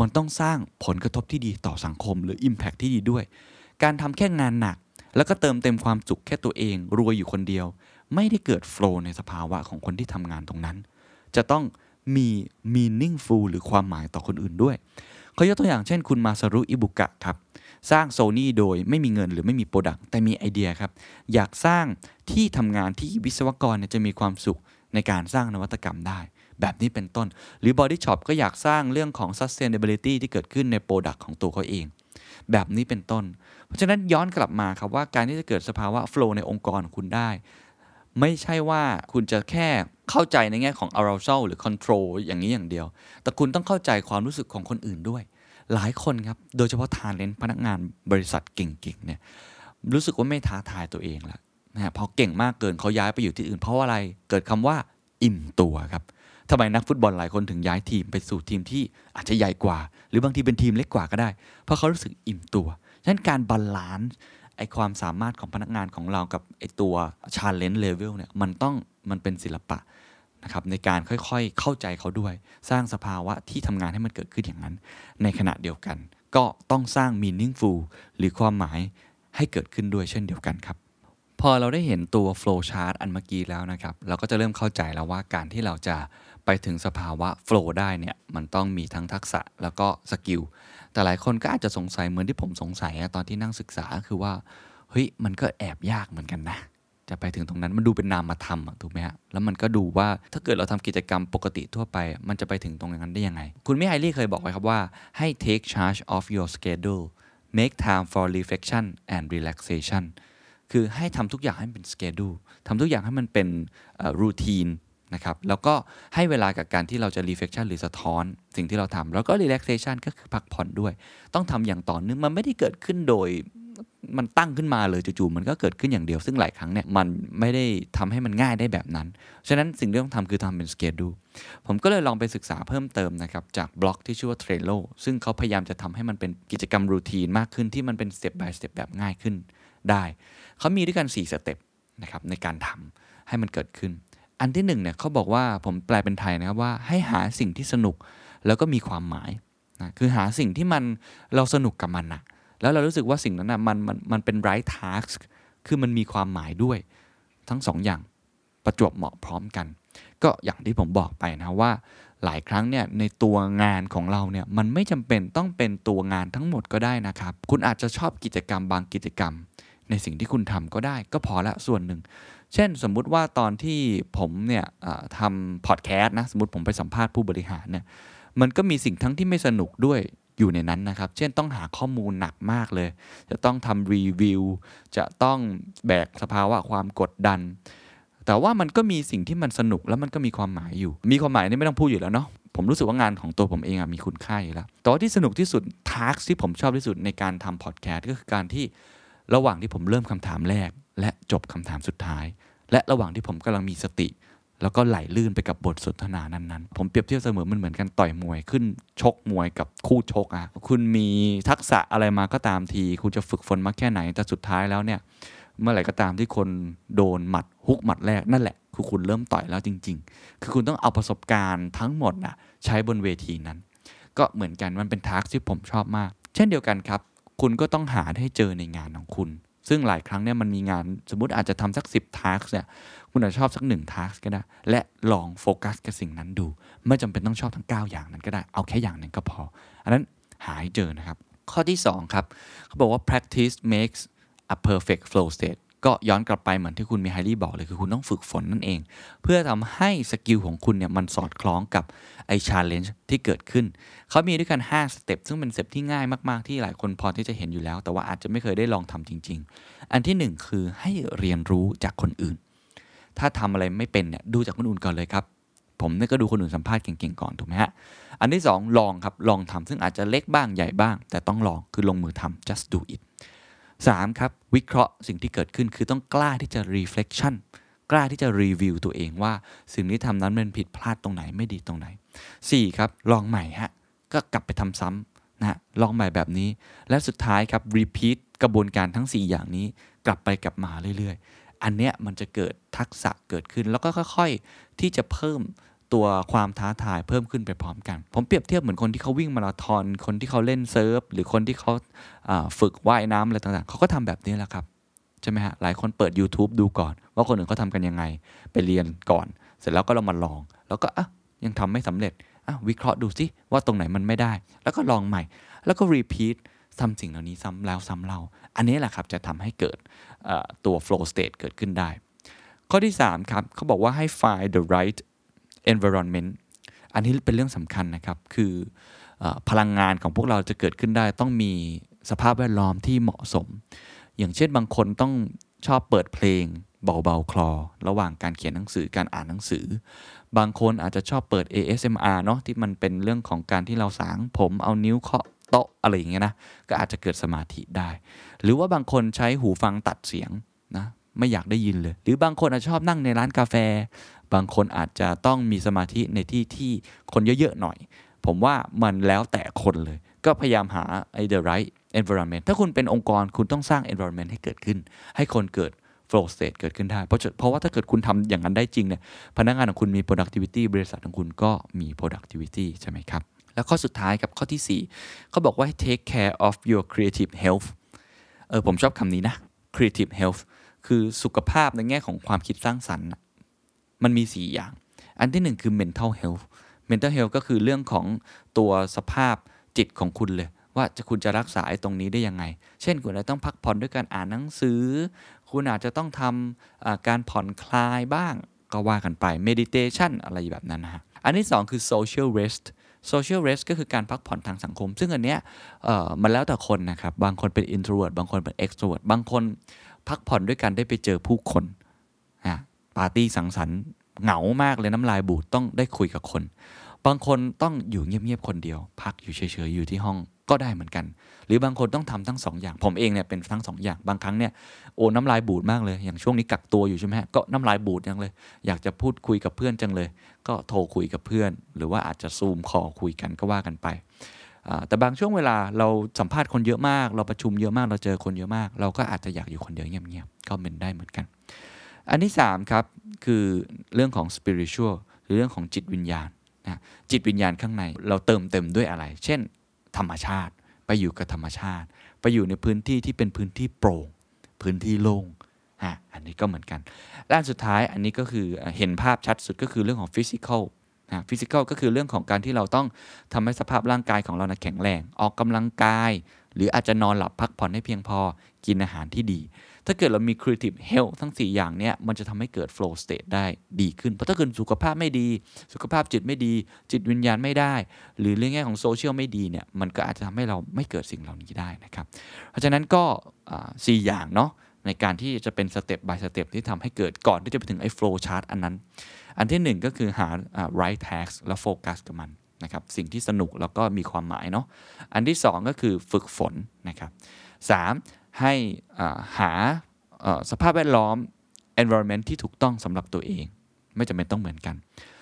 S3: มันต้องสร้างผลกระทบที่ดีต่อสังคม หรือ Impact ที่ดีด้วย การทำแค่งานหนัก แล้วก็เติมเต็มความสุขแค่ตัวเองรวยอยู่คนเดียว ไม่ได้เกิด flow ในสภาวะของคนที่ทำงานตรงนั้น จะต้องมี meaningful หรือความหมายต่อคนอื่นด้วยเขายกตัวอย่างเช่นคุณมาซารุอิบุกะครับ สร้างโซนี่โดยไม่มีเงินหรือไม่มี product แต่มีไอเดียครับ อยากสร้างที่ทำงานที่วิศวกรจะมีความสุขในการสร้างนวัตกรรมได้ แบบนี้เป็นต้น หรือ Body Shop ก็อยากสร้างเรื่องของ sustainability ที่เกิดขึ้นใน product ของตัวเขาเอง แบบนี้เป็นต้น เพราะฉะนั้นย้อนกลับมาครับว่าการที่จะเกิดสภาวะ flow ในองค์กรของคุณได้ ไม่ใช่ว่าคุณจะแค่เข้าใจในแง่ของ arousal หรือ control อย่างนี้อย่างเดียว แต่คุณต้องเข้าใจความรู้สึกของคนอื่นด้วย หลายคนครับโดยเฉพาะทานเลนพนักงานบริษัทเก่งๆเนี่ยรู้สึกว่าไม่ท้าทายตัวเองละนะฮะพอเก่งมากเกินเขาย้ายไปอยู่ที่อื่น เพราะอะไรเกิดคำว่าอิ่มตัวครับ ทำไมนักฟุตบอลหลายคนถึงย้ายทีมไปสู่ทีมที่อาจจะใหญ่กว่า หรือบางทีเป็นทีมเล็กกว่าก็ได้ เพราะเขารู้สึกอิ่มตัวฉะนั้นการ balance ไอความสามารถของพนักงานของเรากับไอตัว challenge level เนี่ยมันต้องมันเป็นศิลปะนะครับในการค่อยๆ เข้าใจเขาด้วย สร้างสภาวะที่ทำงานให้มันเกิดขึ้นอย่างนั้น ในขณะเดียวกัน ก็ต้องสร้าง meaningful หรือความหมายให้เกิดขึ้นด้วยเช่นเดียวกันครับ พอเราได้เห็นตัว flow chart อันเมื่อกี้แล้วนะครับ เราก็จะเริ่มเข้าใจแล้วว่าการที่เราจะ ไปถึงสภาวะ flow ได้เนี่ยมันต้องมีทั้งทักษะแล้วก็ skill แต่หลายคนก็อาจจะสงสัยเหมือนที่ผมสงสัยตอนที่นั่งศึกษาคือว่าเฮ้ยมันก็แอบยากเหมือนกันนะจะไปถึงตรงนั้นมันดูเป็นนามธรรมถูกไหมฮะแล้วมันก็ดูว่าถ้าเกิดเราทำกิจกรรมปกติทั่วไป มันจะไปถึงตรงนั้นได้ยังไง คุณมิไฮลี่เคยบอกไว้ครับว่าให้ take charge of your schedule make time for reflection and relaxation คือให้ทำทุกอย่างให้เป็น schedule ทำทุกอย่างให้มันเป็น routine น นะครับแล้วก็ให้เวลากับการที่เราจะ reflection หรือสะท้อน สิ่งที่เราทำแล้วก็ relaxation ก็คือพักผ่อนด้วย ต้องทำอย่างต่อเนื่องมันไม่ได้เกิดขึ้นโดยมันตั้งขึ้นมาเลยจู่ๆมันก็เกิดขึ้นอย่างเดียว ซึ่งหลายครั้งเนี่ยมันไม่ได้ทำให้มันง่ายได้แบบนั้น ฉะนั้นสิ่งที่ต้องทำคือทำเป็น schedule ผมก็เลยลองไปศึกษาเพิ่มเติมนะครับ จากบล็อกที่ชื่อว่า Trello ซึ่งเขาพยายามจะทำให้มันเป็นกิจกรรมรูทีนมากขึ้นที่มันเป็น step by step แบบง่ายขึ้นได้ เขามีด้วยกัน 4 สเต็ปนะครับในการทำให้มันเกิดขึ้น อันที่หนึ่งเนี่ยเขาบอกว่าผมแปลเป็นไทยนะครับว่าให้หาสิ่งที่สนุกแล้วก็มีความหมายนะคือหาสิ่งที่มันเราสนุกกับมันนะแล้วเรารู้สึกว่าสิ่งนั้นนะมันมันมันเป็น right task คือมันมีความหมายด้วย ทั้งสองอย่างประจวบเหมาะพร้อมกัน ก็อย่างที่ผมบอกไปนะว่าหลายครั้งเนี่ยในตัวงานของเราเนี่ยมันไม่จำเป็นต้องเป็นตัวงานทั้งหมดก็ได้นะครับ คุณอาจจะชอบกิจกรรมบางกิจกรรม ในสิ่งที่คุณทำก็ได้ ก็พอละส่วนหนึ่ง เช่นสมมุติว่าตอนที่ผมเนี่ยทำพอดแคสต์นะสมมติผมไปสัมภาษณ์ผู้บริหารเนี่ยมันก็มีสิ่งทั้งที่ไม่สนุกด้วยอยู่ในนั้นนะครับ เช่นต้องหาข้อมูลหนักมากเลย จะต้องทำรีวิว จะต้องแบกสภาวะความกดดัน แต่ว่ามันก็มีสิ่งที่มันสนุกแล้วมันก็มีความหมายอยู่ มีความหมายนี่ไม่ต้องพูดอยู่แล้วเนาะ ผมรู้สึกว่างานของตัวผมเองมีคุณค่าอยู่แล้วแต่ว่าที่สนุกที่สุดทาร์กที่ผมชอบที่สุดในการทำพอดแคสต์ก็คือการที่ ระหว่างที่ผมเริ่มคำถามแรก และจบคำถามสุดท้าย และระหว่างที่ผมกำลังมีสติ แล้วก็ไหลลื่นไปกับบทสนทนานั้นๆ ผมเปรียบเทียบเสมอมันเหมือนกันต่อยมวยขึ้นชกมวยกับคู่ชกอะคุณมีทักษะอะไรมาก็ตามที คุณจะฝึกฝนมาแค่ไหนแต่สุดท้ายแล้วเนี่ยเมื่อไหร่ก็ตามที่คนโดนหมัดฮุกหมัดแรกนั่นแหละคือคุณเริ่มต่อยแล้วจริง ๆ คือคุณต้องเอาประสบการณ์ทั้งหมดนะใช้บนเวทีนั้น ก็เหมือนกันมันเป็นทักที่ผมชอบมาก เช่นเดียวกันครับ คุณก็ต้องหาให้เจอในงานของคุณ ซึ่งหลายครั้งเนี่ยมันมีงานสมมติอาจจะทำสัก 10ทักเนี่ยคุณอาจจะชอบสักหนึ่งทัสก็ได้ และลองโฟกัสกับสิ่งนั้นดู ไม่จำเป็นต้องชอบทั้ง 9 อย่างนั้นก็ได้ เอาแค่อย่างหนึ่งก็พอ อันนั้นหาให้เจอนะครับ ข้อที่ 2 ครับเขาบอกว่า practice makes a perfect flow state ก็ย้อนกลับไปเหมือนที่คุณมีไฮรี่บอกเลยคือคุณต้องฝึกฝนนั่นเอง เพื่อทำให้ skill ของคุณเนี่ยมันสอดคล้องกับไอ้ challenge ที่เกิดขึ้น เขามีด้วยกัน 5 step ซึ่งเป็น step ที่ง่ายมากๆที่หลายคนพอที่จะเห็นอยู่แล้ว แต่ว่าอาจจะไม่เคยได้ลองทำจริง ๆ อันที่ 1 คือให้เรียนรู้จากคนอื่น ถ้าทำอะไรไม่เป็นเนี่ยดูจากคนอื่นก่อนเลยครับผมเนี่ยก็ดูคนอื่นสัมภาษณ์เก่งๆก่อนถูกไหมฮะ อันที่ 2 ลองครับ ลองทำซึ่งอาจจะเล็กบ้างใหญ่บ้าง แต่ต้องลองคือลงมือทำ just do it 3 ครับวิเคราะห์สิ่งที่เกิดขึ้นคือต้องกล้าที่จะ reflection กล้าที่จะรีวิวตัวเองว่าสิ่งที่ทำนั้นมันผิดพลาดตรงไหนไม่ดีตรงไหน 4 ครับลองใหม่ฮะก็กลับไปทำซ้ำนะลองใหม่แบบนี้ และสุดท้ายครับ repeat กระบวนการทั้ง 4 อย่างนี้ กลับไปกลับมาเรื่อยๆ อันเนี้ยมันจะเกิดทักษะเกิดขึ้นแล้วก็ค่อย ๆ ที่จะเพิ่ม ตัวความท้าทายเพิ่มขึ้นไปพร้อมกัน ผมเปรียบเทียบเหมือนคนที่เขาวิ่งมาราธอน คนที่เขาเล่นเซิร์ฟ หรือคนที่เขาฝึกว่ายน้ำอะไรต่างๆ เขาก็ทำแบบนี้แหละครับ ใช่ไหมฮะ หลายคนเปิด YouTube ดูก่อน ว่าคนอื่นเขาทากันยังไง ไปเรียนก่อน เสร็จแล้วก็เรามาลอง แล้วก็อะยังทำไม่สำเร็จอะวิเคราะห์ดูสิว่าตรงไหนมันไม่ได้ แล้วก็ลองใหม่ แล้วก็รีพีททำสิ่งเหล่านี้ซ้ำแล้วซ้ำเล่า อันนี้แหละครับจะทำให้เกิดตัว flow state เกิดขึ้นได้ ข้อที่ 3 ครับเขาบอกว่าให้ find the right environment อันนี้เป็นเรื่องสำคัญนะครับ คืออพลังงานของพวกเราจะเกิดขึ้นได้ ต้องมีสภาพแวดล้อมที่เหมาะสม อย่างเช่นบางคนต้องชอบเปิดเพลงเบาๆคลอ ระหว่างการเขียนหนังสือการอ่านหนังสือ บางคนอาจจะชอบเปิด ASMR เนาะที่มันเป็นเรื่องของการที่เราสางผมเอานิ้วเคาะโต๊ะอะไรอย่างเงี้ยนะ ก็อาจจะเกิดสมาธิได้ หรือว่าบางคนใช้หูฟังตัดเสียงนะไม่อยากได้ยินเลย หรือบางคนอาจจะชอบนั่งในร้านกาแฟ บางคนอาจจะต้องมีสมาธิในที่ที่คนเยอะๆหน่อย ผมว่ามันแล้วแต่คนเลย ก็พยายามหาไอ้ the right environment ถ้าคุณเป็นองค์กรคุณต้องสร้าง environment ให้เกิดขึ้น ให้คนเกิด flow state เกิดขึ้นได้ เพราะเพราะว่าถ้าเกิดคุณทำอย่างนั้นได้จริงเนี่ยพนักงานของคุณมี productivity บริษัทของคุณก็มี productivity ใช่ไหมครับ แล้วข้อสุดท้ายกับข้อที่4เขาบอกว่า take care of your creative health เออผมชอบคำนี้นะ creative health คือสุขภาพในแง่ของความคิดสร้างสรรค์ มันมี 4 อย่าง อันที่หนึ่งคือ mental health mental health ก็คือเรื่องของตัวสภาพจิตของคุณเลย ว่าจะคุณจะรักษาไอ้ตรงนี้ได้ยังไง เช่นคุณอาจจะต้องพักผ่อนด้วยการอ่านหนังสือ คุณอาจจะต้องทำการผ่อนคลายบ้างก็ว่ากันไป meditation อะไรแบบนั้นนะฮะอันที่สองคือ social rest social rest ก็คือการพักผ่อนทางสังคม ซึ่งอันเนี้ยมันแล้วแต่คนนะครับ บางคนเป็น introvert บางคนเป็น extrovert บางคนพักผ่อนด้วยกันได้ไปเจอผู้คน ปาร์ตี้สังสรรค์เหงามากเลยน้ำลายบูดต้องได้คุยกับคน บางคนต้องอยู่เงียบๆคนเดียว พักอยู่เฉยๆอยู่ที่ห้องก็ได้เหมือนกัน หรือบางคนต้องทำทั้งสองอย่าง ผมเองเนี่ยเป็นทั้งสองอย่าง บางครั้งเนี่ยโอ้น้ำลายบูดมากเลย อย่างช่วงนี้กักตัวอยู่ใช่ไหมก็น้ำลายบูดจังเลย อยากจะพูดคุยกับเพื่อนจังเลย ก็โทรคุยกับเพื่อน หรือว่าอาจจะซูมคอคุยกันก็ว่ากันไป แต่บางช่วงเวลาเราสัมภาษณ์คนเยอะมาก เราประชุมเยอะมาก เราเจอคนเยอะมาก เราก็อาจจะอยากอยู่คนเดียวเงียบๆ ก็เป็นได้เหมือนกัน อันที่3ครับคือเรื่องของ spiritual หรือเรื่องของจิตวิญญาณนะจิตวิญญาณข้างในเราเติมเต็มด้วยอะไร เช่น ธรรมชาติ ไปอยู่กับธรรมชาติ ไปอยู่ในพื้นที่ที่เป็นพื้นที่โปร่ง พื้นที่โล่งอะอันนี้ก็เหมือนกันด้านสุดท้ายอันนี้ก็คือเห็นภาพชัดสุดก็คือเรื่องของ physical นะฟิสิกอลก็คือเรื่องของการที่เราต้องทำให้สภาพร่างกายของเรานะแข็งแรง ออกกำลังกาย หรืออาจจะนอนหลับพักผ่อนให้เพียงพอกินอาหารที่ดี ถ้าเกิดเรามี creative health ทั้ง 4 อย่างเนี้ยมันจะทำให้เกิด flow state ได้ดีขึ้น เพราะถ้าเกิดสุขภาพไม่ดี สุขภาพจิตไม่ดี จิตวิญญาณไม่ดี หรือเรื่องแง่ของโซเชียลไม่ดีเนี่ยมันก็อาจจะทำให้เราไม่เกิดสิ่งเหล่านี้ได้นะครับ เพราะฉะนั้นก็สี่อย่างเนาะในการที่จะเป็นสเต็ป by สเต็ปที่ทำให้เกิดก่อนที่จะไปถึงไอ้ flow chart อันนั้น อันที่หนึ่งก็คือหา right task แล้วโฟกัสกับมันนะครับสิ่งที่สนุกแล้วก็มีความหมายเนาะอันที่สองก็คือฝึกฝนนะครับสาม ให้หาสภาพแวดล้อม environment ที่ถูกต้องสำหรับตัวเอง ไม่จำเป็นต้องเหมือนกัน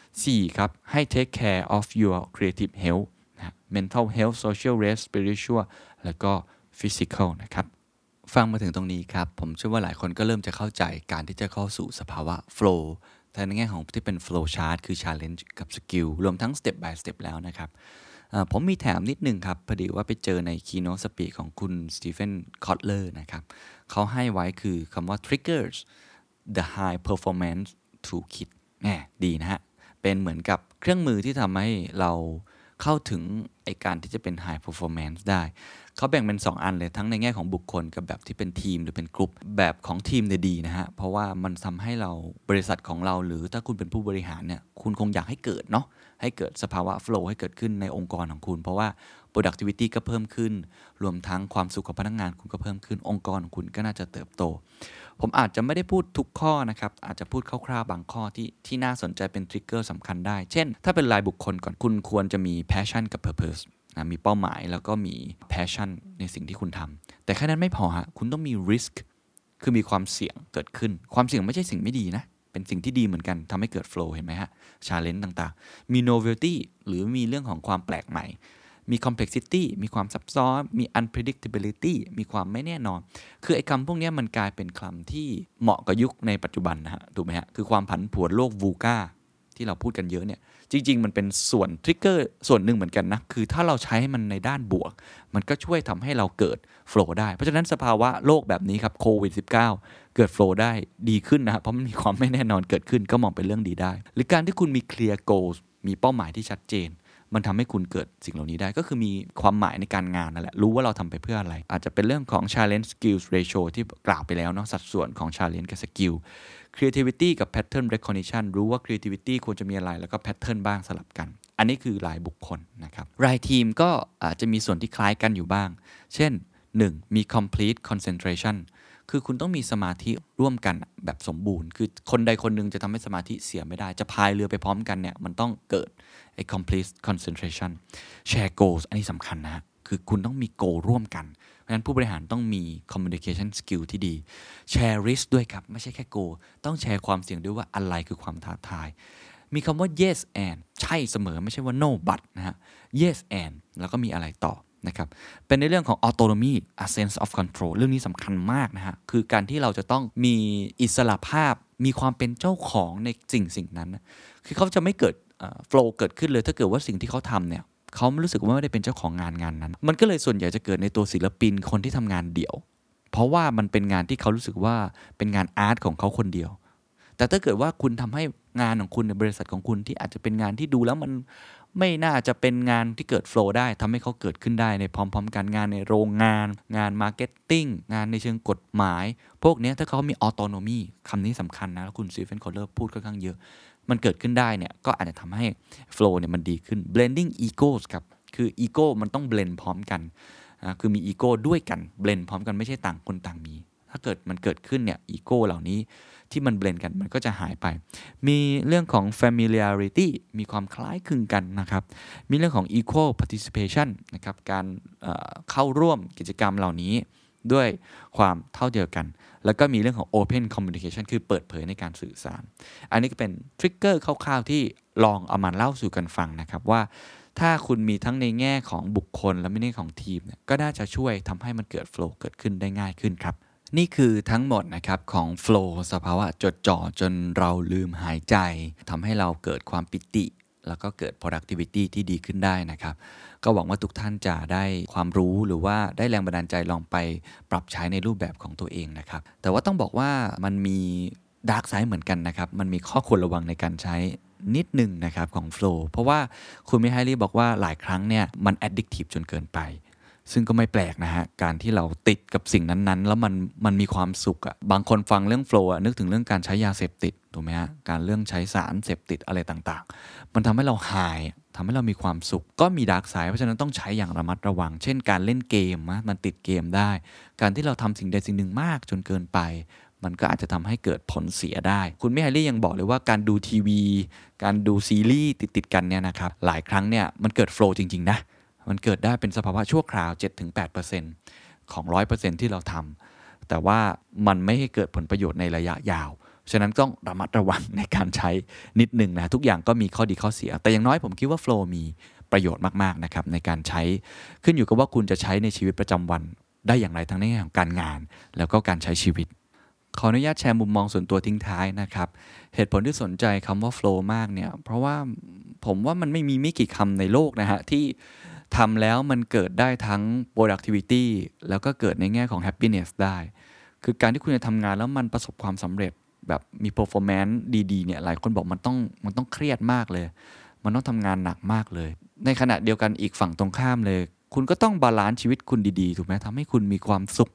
S3: 4. ครับ ให้ take care of your creative health นะ mental health social rest spiritual แล้วก็ physical นะครับ ฟังมาถึงตรงนี้ครับ ผมเชื่อว่าหลายคนก็เริ่มจะเข้าใจการที่จะเข้าสู่สภาวะ flow แต่ในแง่ของที่เป็น flow chart คือ challenge กับ skill รวมทั้ง step by step แล้วนะครับ ผมมีแถมนิดนึงครับพอดีว่าไปเจอใน keynote speak ของคุณสตีเฟนคอตเลอร์นะครับเขาให้ไว้คือคำว่า triggers the high performance toolkit แหมดีนะฮะ เป็นเหมือนกับเครื่องมือที่ทำให้เราเข้าถึงไอการที่จะเป็น high performance ได้ เขาแบ่งเป็น 2 อันเลยทั้งในแง่ของบุคคลกับแบบที่เป็นทีมหรือเป็นกลุ่มแบบของทีมเนี่ยดีนะฮะ เพราะว่ามันทำให้เราบริษัทของเราหรือถ้าคุณเป็นผู้บริหารเนี่ยคุณคงอยากให้เกิดเนาะ ให้เกิดสภาวะ flow ให้เกิดขึ้นในองค์กรของคุณ เพราะว่า productivity ก็เพิ่มขึ้น รวมทั้งความสุขของพนักงานคุณก็เพิ่มขึ้น องค์กรของคุณก็น่าจะเติบโต ผมอาจจะไม่ได้พูดทุกข้อนะครับ อาจจะพูดคร่าวๆบางข้อที่ที่น่าสนใจเป็นทริกเกอร์สำคัญได้ เช่น ถ้าเป็นรายบุคคลก่อนคุณควรจะมี passion กับ purpose นะมีเป้าหมายแล้วก็มี passion ในสิ่งที่คุณทำแต่แค่นั้นไม่พอฮะคุณต้องมี risk คือมีความเสี่ยงเกิดขึ้น ความเสี่ยงไม่ใช่สิ่งไม่ดีนะ เป็นสิ่งที่ดีเหมือนกันทำให้เกิด flow เห็นไหมฮะ challenge ต่างๆ มี novelty หรือมีเรื่องของความแปลกใหม่ มี complexity มีความซับซ้อน มี unpredictability มีความไม่แน่นอน คือไอ้คำพวกนี้มันกลายเป็นคำที่เหมาะกับยุคในปัจจุบันนะฮะถูกไหมฮะคือความผันผวนโลกวูกาที่เราพูดกันเยอะเนี่ยจริง ๆ มันเป็นส่วนทริกเกอร์ส่วนหนึ่งเหมือนกันนะ คือถ้าเราใช้ให้มันในด้านบวก มันก็ช่วยทำให้เราเกิด โฟล์ได้ เพราะฉะนั้นสภาวะโลกแบบนี้ครับโควิด -19 เกิดโฟล์ได้ดีขึ้นนะเพราะมันมีความไม่แน่นอนเกิดขึ้นก็มองเป็นเรื่องดีได้ หรือการที่คุณมี clear goals มีเป้าหมายที่ชัดเจน มันทำให้คุณเกิดสิ่งเหล่านี้ได้ก็คือมีความหมายในการงานนั่นแหละ รู้ว่าเราทำไปเพื่ออะไร อาจจะเป็นเรื่องของ challenge skills ratio ที่กล่าวไปแล้วเนาะสัดส่วนของ challenge กับ skill creativity กับ pattern recognition รู้ว่า creativity ควรจะมีอะไรแล้วก็ pattern บ้างสลับกันอันนี้คือรายบุคคลนะครับ รายทีมก็อาจจะมีส่วนที่คล้ายกันอยู่บ้าง เช่น 1. มี complete concentration คือคุณต้องมีสมาธิร่วมกันแบบสมบูรณ์ คือคนใดคนหนึ่งจะทำให้สมาธิเสียไม่ได้ จะพายเรือไปพร้อมกันเนี่ย มันต้องเกิดไอ้ complete concentration share goals อันนี้สำคัญนะ คือคุณต้องมี goal ร่วมกัน เพราะฉะนั้นผู้บริหารต้องมี communication skill ที่ดี share risk ด้วยครับ ไม่ใช่แค่ goal ต้องแชร์ความเสี่ยงด้วยว่าอะไรคือความท้าทาย มีคำว่า yes and ใช่เสมอไม่ใช่ว่า no but นะฮะ yes and แล้วก็มีอะไรต่อ นะครับเป็นในเรื่องของ autonomy a sense of control เรื่องนี้สำคัญมากนะฮะคือการที่เราจะต้องมีอิสระภาพมีความเป็นเจ้าของในสิ่งสิ่งนั้นคือเขาจะไม่เกิดโฟล์เกิดขึ้นเลยถ้าเกิดว่าสิ่งที่เขาทำเนี่ยเขาไม่รู้สึกว่าไม่ได้เป็นเจ้าของงานงานนั้น มันก็เลยส่วนใหญ่จะเกิดในตัวศิลปินคนที่ทำงานเดี่ยว เพราะว่ามันเป็นงานที่เขารู้สึกว่าเป็นงาน art ของเขาคนเดียว แต่ถ้าเกิดว่าคุณทำให้งานของคุณในบริษัทของคุณที่อาจจะเป็นงานที่ดูแล้วมัน ไม่น่าจะเป็นงานที่เกิด flow ได้ทำให้เขาเกิดขึ้นได้ในพร้อม ๆ กันงานในโรงงาน งาน marketing งานในเชิงกฎหมาย พวกนี้ถ้าเขามี autonomy คำนี้สำคัญนะแล้วคุณสตีเฟนคอตเลอร์พูดค่อนข้างเยอะ มันเกิดขึ้นได้เนี่ยก็อาจจะทำให้ flow เนี่ยมันดีขึ้น blending egos ครับคืออีโก้มันต้อง blend พร้อมกันอ่าคือมีอีโก้ด้วยกัน blend พร้อมกันไม่ใช่ต่างคนต่างมี ถ้าเกิดมันเกิดขึ้นเนี่ยอีโก้เหล่านี้ที่มัน blend กันมันก็จะหายไป มีเรื่องของ familiarity มีความคล้ายคลึงกันนะครับ มีเรื่องของ equal participation นะครับ การเข้าร่วมกิจกรรมเหล่านี้ด้วยความเท่าเทียมกัน แล้วก็มีเรื่องของ open communication คือเปิดเผยในการสื่อสาร อันนี้ก็เป็นทริกเกอร์คร่าวๆที่ลองเอามาเล่าสู่กันฟังนะครับว่าถ้าคุณมีทั้งในแง่ของบุคคลและไม่ในของทีมเนี่ยก็น่าจะช่วยทำให้มันเกิดโฟล์เกิดขึ้นได้ง่ายขึ้นครับ นี่คือทั้งหมดนะครับของโฟล์สภาวะจดจ่อจนเราลืมหายใจทำให้เราเกิดความปิติ แล้วก็เกิด productivity ที่ดีขึ้นได้นะครับ ก็หวังว่าทุกท่านจะได้ความรู้หรือว่าได้แรงบันดาลใจลองไปปรับใช้ในรูปแบบของตัวเองนะครับ แต่ว่าต้องบอกว่ามันมี dark side เหมือนกันนะครับ มันมีข้อควรระวังในการใช้นิดหนึ่งนะครับของ Flow เพราะว่าคุณมิไฮลีบอกว่าหลายครั้งเนี่ยมัน addictive จนเกินไป ซึ่งก็ไม่แปลกนะฮะ การที่เราติดกับสิ่งนั้นๆ แล้วมันมันมีความสุขอะบางคนฟังเรื่อง flow นึกถึงเรื่องการใช้ยาเสพติดถูกไหมฮะ การเรื่องใช้สารเสพติดอะไรต่างๆ มันทำให้เราหายทำให้เรามีความสุข ก็มี dark side เพราะฉะนั้นต้องใช้อย่างระมัดระวัง เช่น การเล่นเกมนะมันติดเกมได้ การที่เราทำสิ่งใดสิ่งหนึ่งมากจนเกินไปมันก็อาจจะทำให้เกิดผลเสียได้ คุณมิไฮลี่ยังบอกเลยว่าการดูทีวี การดูซีรีส์ติดๆกันเนี่ยนะครับ หลายครั้งเนี่ยมันเกิด flow จริง ๆ นะ มันเกิดได้เป็นสภาวะชั่วคราว 7-8%ของ 100%ที่เราทำแต่ว่ามันไม่ให้เกิดผลประโยชน์ในระยะยาว ฉะนั้นต้องระมัดระวังในการใช้นิดหนึ่งนะ ทุกอย่างก็มีข้อดีข้อเสีย แต่อย่างน้อยผมคิดว่า Flow มีประโยชน์มากๆนะครับในการใช้ขึ้นอยู่กับว่าคุณจะใช้ในชีวิตประจำวันได้อย่างไรทั้งในแง่ของการงาน แล้วก็การใช้ชีวิต ขออนุญาตแชร์มุมมองส่วนตัวทิ้งท้ายนะครับ เหตุผลที่สนใจคำว่า flow มากเนี่ย เพราะว่าผมว่ามันไม่มีไม่กี่คำในโลกนะฮะ ที่ ทำแล้วมันเกิดได้ทั้ง productivity แล้วก็เกิดในแง่ของ happiness ได้ คือการที่คุณจะทำงานแล้วมันประสบความสำเร็จแบบมี performance ดีๆเนี่ยหลายคนบอกมันต้องมันต้องเครียดมากเลย มันต้องทำงานหนักมากเลย ในขณะเดียวกันอีกฝั่งตรงข้ามเลย คุณก็ต้อง balance ชีวิตคุณดีๆถูกไหมทำให้คุณมีความสุข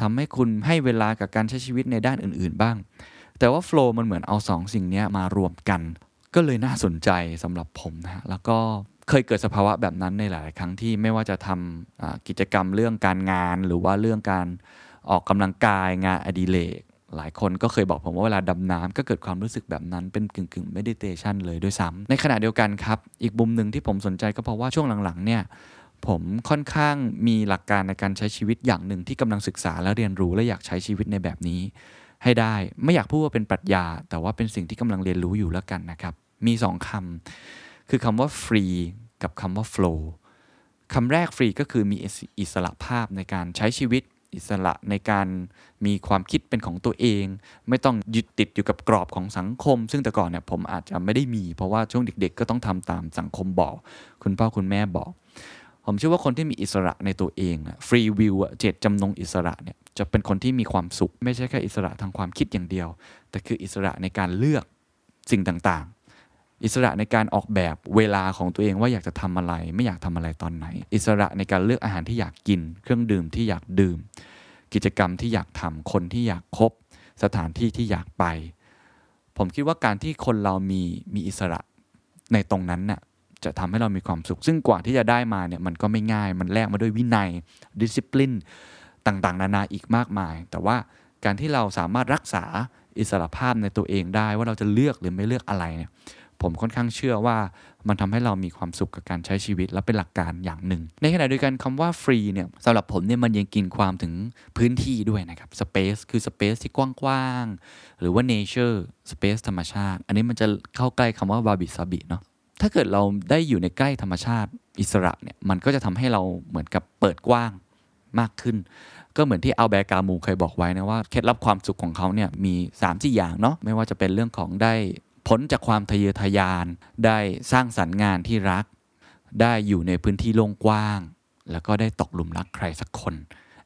S3: ทำให้คุณให้เวลากับการใช้ชีวิตในด้านอื่น ๆ บ้าง แต่ว่า flow มันเหมือนเอาสองสิ่งนี้มารวมกัน ก็เลยน่าสนใจสำหรับผมนะฮะแล้วก็ เคยเกิดสภาวะแบบนั้นในหลาย ๆ ครั้งที่ไม่ว่าจะทำกิจกรรมเรื่องการงาน หรือว่าเรื่องการออกกำลังกายงานอดิเรกหลายคนก็เคยบอกผมว่าเวลาดำน้ำก็เกิดความรู้สึกแบบนั้นเป็นกึ่งกึ่ง meditation เลยด้วยซ้ำในขณะเดียวกันครับ อีกมุมหนึ่งที่ผมสนใจก็เพราะว่าช่วงหลัง ๆ เนี่ยผมค่อนข้างมีหลักการในการใช้ชีวิตอย่างหนึ่งที่กำลังศึกษาและเรียนรู้และอยากใช้ชีวิตในแบบนี้ ให้ได้ไม่อยากพูดว่าเป็นปรัชญา แต่ว่าเป็นสิ่งที่กำลังเรียนรู้อยู่แล้วกันนะครับมีสองคำ คือคำว่า free กับคำว่า flow คำแรกฟรีก็คือมีอิสระภาพในการใช้ชีวิต อิสระในการมีความคิดเป็นของตัวเอง ไม่ต้องยึดติดอยู่กับกรอบของสังคม ซึ่งแต่ก่อนเนี่ยผมอาจจะไม่ได้มี เพราะว่าช่วงเด็ก ๆ ก็ต้องทำตามสังคมบอก คุณพ่อคุณแม่บอก ผมเชื่อว่าคนที่มีอิสระในตัวเองฟรีวิวเจตจำนงอิสระเนี่ยจะเป็นคนที่มีความสุข ไม่ใช่แค่อิสระทางความคิดอย่างเดียว แต่คืออิสระในการเลือกสิ่งต่างๆ อิสระในการออกแบบเวลาของตัวเองว่าอยากจะทำอะไร ไม่อยากทำอะไรตอนไหน อิสระในการเลือกอาหารที่อยากกิน เครื่องดื่มที่อยากดื่ม กิจกรรมที่อยากทำคนที่อยากคบ สถานที่ที่อยากไป ผมคิดว่าการที่คนเรามีมีอิสระในตรงนั้นน่ะจะทำให้เรามีความสุข ซึ่งกว่าที่จะได้มาเนี่ยมันก็ไม่ง่าย มันแลกมาด้วยวินัยดิสซิปลินต่างๆ นานาอีกมากมาย แต่ว่าการที่เราสามารถรักษาอิสระภาพในตัวเองได้ว่าเราจะเลือกหรือไม่เลือกอะไรเนี่ย ผมค่อนข้างเชื่อว่ามันทำให้เรามีความสุขกับการใช้ชีวิตและเป็นหลักการอย่างหนึ่ง ในขณะเดียวกันคำว่าฟรีเนี่ยสำหรับผมเนี่ยมันยังกินความถึงพื้นที่ด้วยนะครับ space คือ space ที่กว้างๆ หรือว่า nature space ธรรมชาติ อันนี้มันจะเข้าใกล้คำว่าบาบิซาบิเนาะถ้าเกิดเราได้อยู่ในใกล้ธรรมชาติอิสระเนี่ยมันก็จะทำให้เราเหมือนกับเปิดกว้างมากขึ้น ก็เหมือนที่อัลแบร์กามูเคยบอกไว้นะว่าเคล็ดลับความสุขของเขาเนี่ยมี3ามสี่อย่างเนาะไม่ว่าจะเป็นเรื่องของได้ พ้นจากความทะเยอทะยาน ได้สร้างสรรค์งานที่รัก ได้อยู่ในพื้นที่โล่งกว้าง แล้วก็ได้ตกหลุมรักใครสักคน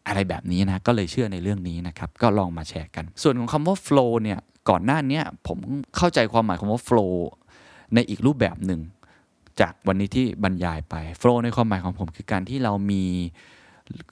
S3: อะไรแบบนี้นะก็เลยเชื่อในเรื่องนี้นะครับ ก็ลองมาแชร์กัน ส่วนของคำว่า flow เนี่ยก่อนหน้านี้ผมเข้าใจความหมายของว่า flow ในอีกรูปแบบหนึ่งจากวันนี้ที่บรรยายไป flow ในความหมายของผมคือการที่เรามี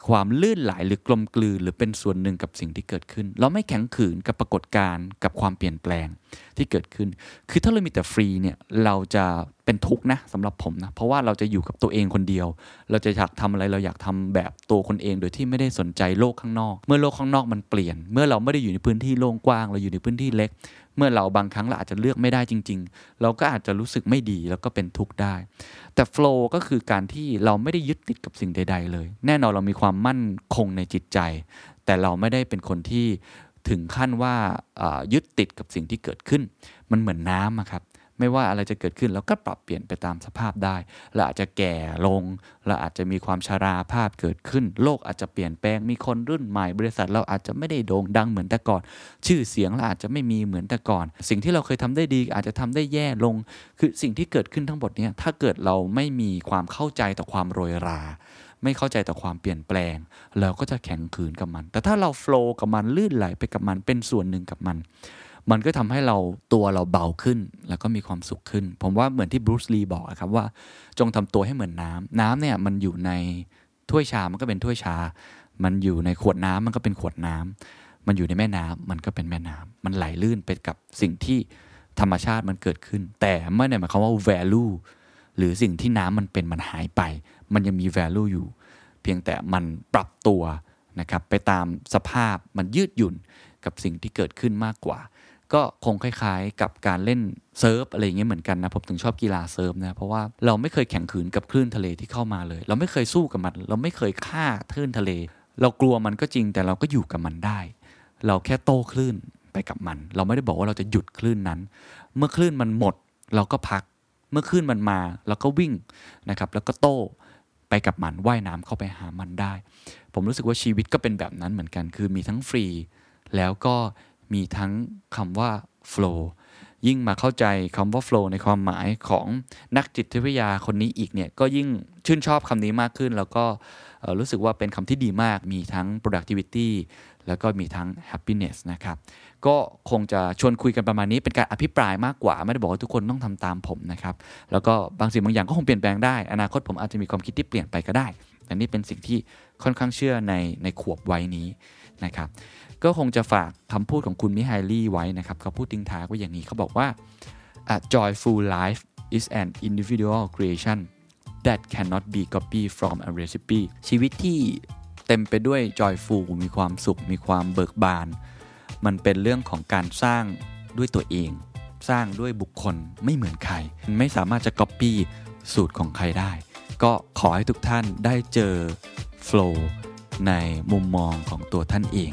S3: ความลื่นไหลหรือกลมกลืนหรือเป็นส่วนหนึ่งกับสิ่งที่เกิดขึ้น เราไม่แข็งขืนกับปรากฏการณ์กับความเปลี่ยนแปลงที่เกิดขึ้น คือถ้าเรามีแต่ฟรีเนี่ยเราจะเป็นทุกข์นะสำหรับผมนะเพราะว่าเราจะอยู่กับตัวเองคนเดียว เราจะอยากทำอะไรเราอยากทำแบบตัวคนเองโดยที่ไม่ได้สนใจโลกข้างนอก เมื่อโลกข้างนอกมันเปลี่ยน เมื่อเราไม่ได้อยู่ในพื้นที่โล่งกว้าง เราอยู่ในพื้นที่เล็ก เมื่อเราบางครั้งเราอาจจะเลือกไม่ได้จริง ๆ เราก็อาจจะรู้สึกไม่ดีแล้วก็เป็นทุกข์ได้ แต่โฟล์ก็คือการที่เราไม่ได้ยึดติดกับสิ่งใด ๆ เลย แน่นอนเรามีความมั่นคงในจิตใจ แต่เราไม่ได้เป็นคนที่ถึงขั้นว่ายึดติดกับสิ่งที่เกิดขึ้น มันเหมือนน้ำครับ ไม่ว่าอะไรจะเกิดขึ้นเราก็ปรับเปลี่ยนไปตามสภาพได้เราอาจจะแก่ลงเราอาจจะมีความชาราภาพเกิดขึ้น โลกอาจจะเปลี่ยนแปลงมีคนรุ่นใหม่ บริษัทเราอาจจะไม่ได้โด่งดังเหมือนแต่ก่อน ชื่อเสียงเราอาจจะไม่มีเหมือนแต่ก่อน สิ่งที่เราเคยทำได้ดีอาจจะทำได้แย่ลง คือสิ่งที่เกิดขึ้นทั้งหมดนี้ถ้าเกิดเราไม่มีความเข้าใจต่อความโรยราไม่เข้าใจต่อความเปลี่ยนแปลง เราก็จะแข็งขืนกับมัน แต่ถ้าเราโฟล์กับมันลื่นไหลไปกับมันเป็นส่วนหนึ่งกับมัน มันก็ทำให้เราตัวเราเบาขึ้น แล้วก็มีความสุขขึ้น ผมว่าเหมือนที่บรูซลีบอกครับว่าจงทำตัวให้เหมือนน้ำน้ำเนี่ยมันอยู่ในถ้วยชา มันก็เป็นถ้วยชา มันอยู่ในขวดน้ำมันก็เป็นขวดน้ำมันอยู่ในแม่น้ำมันก็เป็นแม่น้ำมันไหลลื่นไปกับสิ่งที่ธรรมชาติมันเกิดขึ้น แต่ไม่ได้หมายความว่า value หรือสิ่งที่น้ำมันเป็นมันหายไป มันยังมี value อยู่ เพียงแต่มันปรับตัวนะครับไปตามสภาพมันยืดหยุ่นกับสิ่งที่เกิดขึ้นมากกว่า ก็คงคล้ายๆ กับการเล่นเซิร์ฟอะไรอย่างเงี้ยเหมือนกันนะผมถึงชอบกีฬาเซิร์ฟนะเพราะว่าเราไม่เคยแข็งขืนกับคลื่นทะเลที่เข้ามาเลย เราไม่เคยสู้กับมัน เราไม่เคยฆ่าคลื่นทะเล เรากลัวมันก็จริงแต่เราก็อยู่กับมันได้ เราแค่โต้คลื่นไปกับมัน เราไม่ได้บอกว่าเราจะหยุดคลื่นนั้น เมื่อคลื่นมันหมด เราก็พัก เมื่อคลื่นมันมาเราก็วิ่งนะครับแล้วก็โต้ไปกับมันว่ายน้ำเข้าไปหามันได้ ผมรู้สึกว่าชีวิตก็เป็นแบบนั้นเหมือนกัน คือมีทั้งฟรี แล้วก็ มีทั้งคำว่า flow ยิ่งมาเข้าใจคำว่า flow ในความหมายของนักจิตวิทยาคนนี้อีกเนี่ยก็ยิ่งชื่นชอบคำนี้มากขึ้น แล้วก็รู้สึกว่าเป็นคำที่ดีมากมีทั้ง productivity แล้วก็มีทั้ง happiness นะครับ ก็คงจะชวนคุยกันประมาณนี้เป็นการอภิปรายมากกว่า ไม่ได้บอกว่าทุกคนต้องทำตามผมนะครับ แล้วก็บางสิ่งบางอย่างก็คงเปลี่ยนแปลงได้ อนาคตผมอาจจะมีความคิดที่เปลี่ยนไปก็ได้แต่นี่เป็นสิ่งที่ค่อนข้างเชื่อในในขวบวัยนี้นะครับ ก็คงจะฝากคำพูดของคุณมิไฮลี่ไว้นะครับเขาพูดทิ้งท้ายไว้อย่างนี้เขาบอกว่า a joyful life is an individual creation that cannot be copied from a recipe ชีวิตที่เต็มไปด้วย joyful มีความสุข มีความเบิกบาน มันเป็นเรื่องของการสร้างด้วยตัวเอง สร้างด้วยบุคคลไม่เหมือนใคร ไม่สามารถจะ copy สูตรของใครได้ ก็ขอให้ทุกท่านได้เจอ flow ในมุมมองของตัวท่านเอง